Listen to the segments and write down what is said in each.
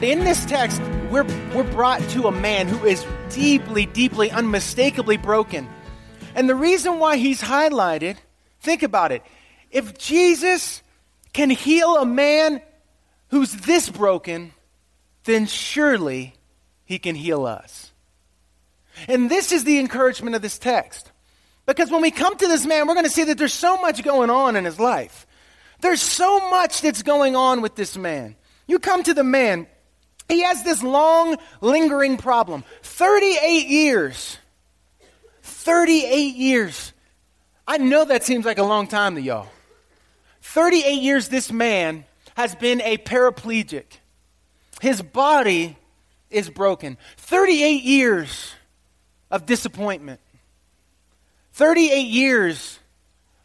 In this text, we're, we're brought to a man who is deeply, deeply, unmistakably broken. And the reason why he's highlighted, think about it. If Jesus can heal a man who's this broken, then surely he can heal us. And this is the encouragement of this text. Because when we come to this man, we're going to see that there's so much going on in his life. There's so much that's going on with this man. You come to the man, he has this long, lingering problem. 38 years. 38 years. I know that seems like a long time to y'all. 38 years this man has been a paraplegic. His body is broken. 38 years of disappointment. 38 years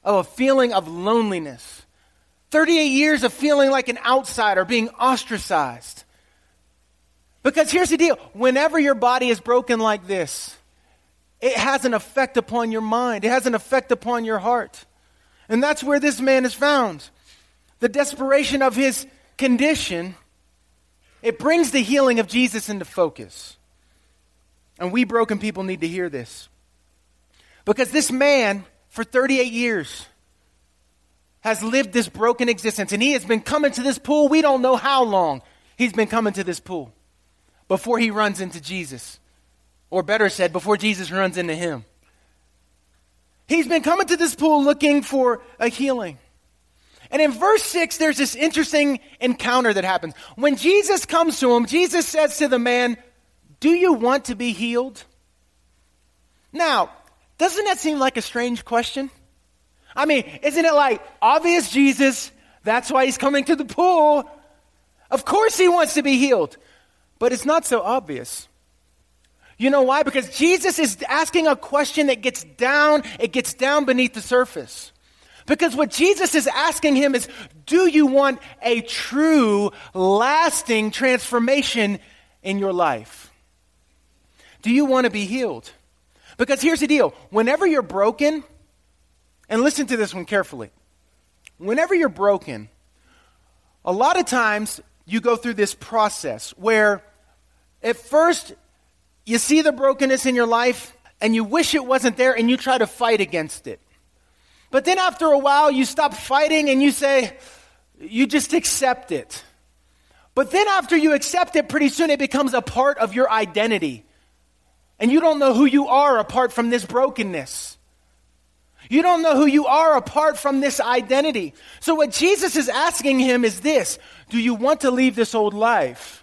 of a feeling of loneliness. 38 years of feeling like an outsider, being ostracized. Because here's the deal whenever your body is broken like this, it has an effect upon your mind, it has an effect upon your heart. And that's where this man is found. The desperation of his condition, it brings the healing of Jesus into focus. And we broken people need to hear this. Because this man, for 38 years, has lived this broken existence. And he has been coming to this pool. We don't know how long he's been coming to this pool before he runs into Jesus. Or better said, before Jesus runs into him. He's been coming to this pool looking for a healing. And in verse 6, there's this interesting encounter that happens. When Jesus comes to him, Jesus says to the man, Do you want to be healed? Now, doesn't that seem like a strange question? I mean, isn't it like obvious Jesus? That's why he's coming to the pool. Of course he wants to be healed. But it's not so obvious. You know why? Because Jesus is asking a question that gets down, it gets down beneath the surface. Because what Jesus is asking him is, do you want a true, lasting transformation in your life? Do you want to be healed? Because here's the deal whenever you're broken, and listen to this one carefully. Whenever you're broken, a lot of times you go through this process where at first you see the brokenness in your life and you wish it wasn't there and you try to fight against it. But then after a while, you stop fighting and you say, you just accept it. But then after you accept it, pretty soon it becomes a part of your identity. And you don't know who you are apart from this brokenness. You don't know who you are apart from this identity. So, what Jesus is asking him is this Do you want to leave this old life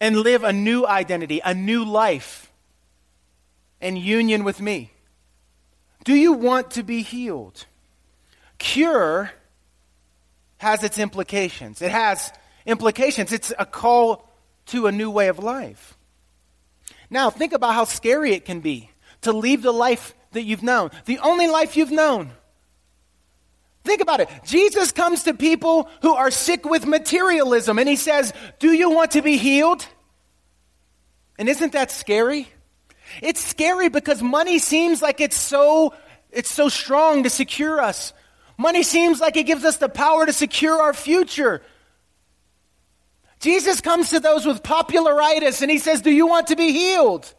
and live a new identity, a new life in union with me? Do you want to be healed? Cure has its implications. It has implications. It's a call to a new way of life. Now, think about how scary it can be to leave the life that you've known, the only life you've known. Think about it. Jesus comes to people who are sick with materialism and he says, Do you want to be healed? And isn't that scary? It's scary because money seems like it's so it's so strong to secure us. Money seems like it gives us the power to secure our future. Jesus comes to those with popularitis and he says, "Do you want to be healed?"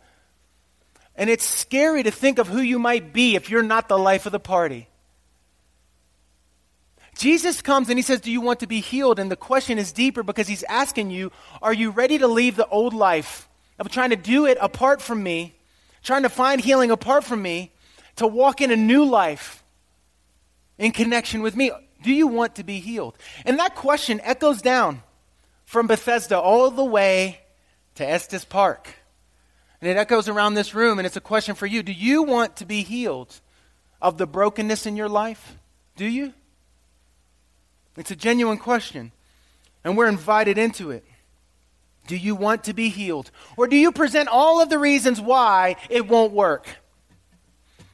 And it's scary to think of who you might be if you're not the life of the party. Jesus comes and he says, Do you want to be healed? And the question is deeper because he's asking you, Are you ready to leave the old life of trying to do it apart from me? trying to find healing apart from me, to walk in a new life in connection with me. Do you want to be healed? And that question echoes down from Bethesda all the way to Estes Park. And it echoes around this room, and it's a question for you. Do you want to be healed of the brokenness in your life? Do you? It's a genuine question, and we're invited into it. Do you want to be healed? Or do you present all of the reasons why it won't work?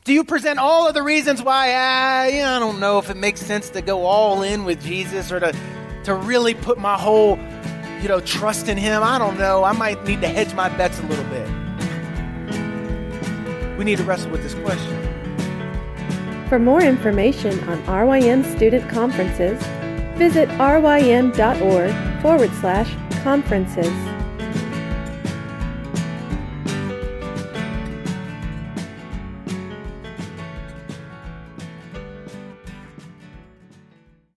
Do you present all of the reasons why ah, yeah, I don't know if it makes sense to go all in with Jesus or to, to really put my whole you know, trust in Him? I don't know. I might need to hedge my bets a little bit. We need to wrestle with this question. For more information on RYM student conferences, visit rym.org forward slash conferences.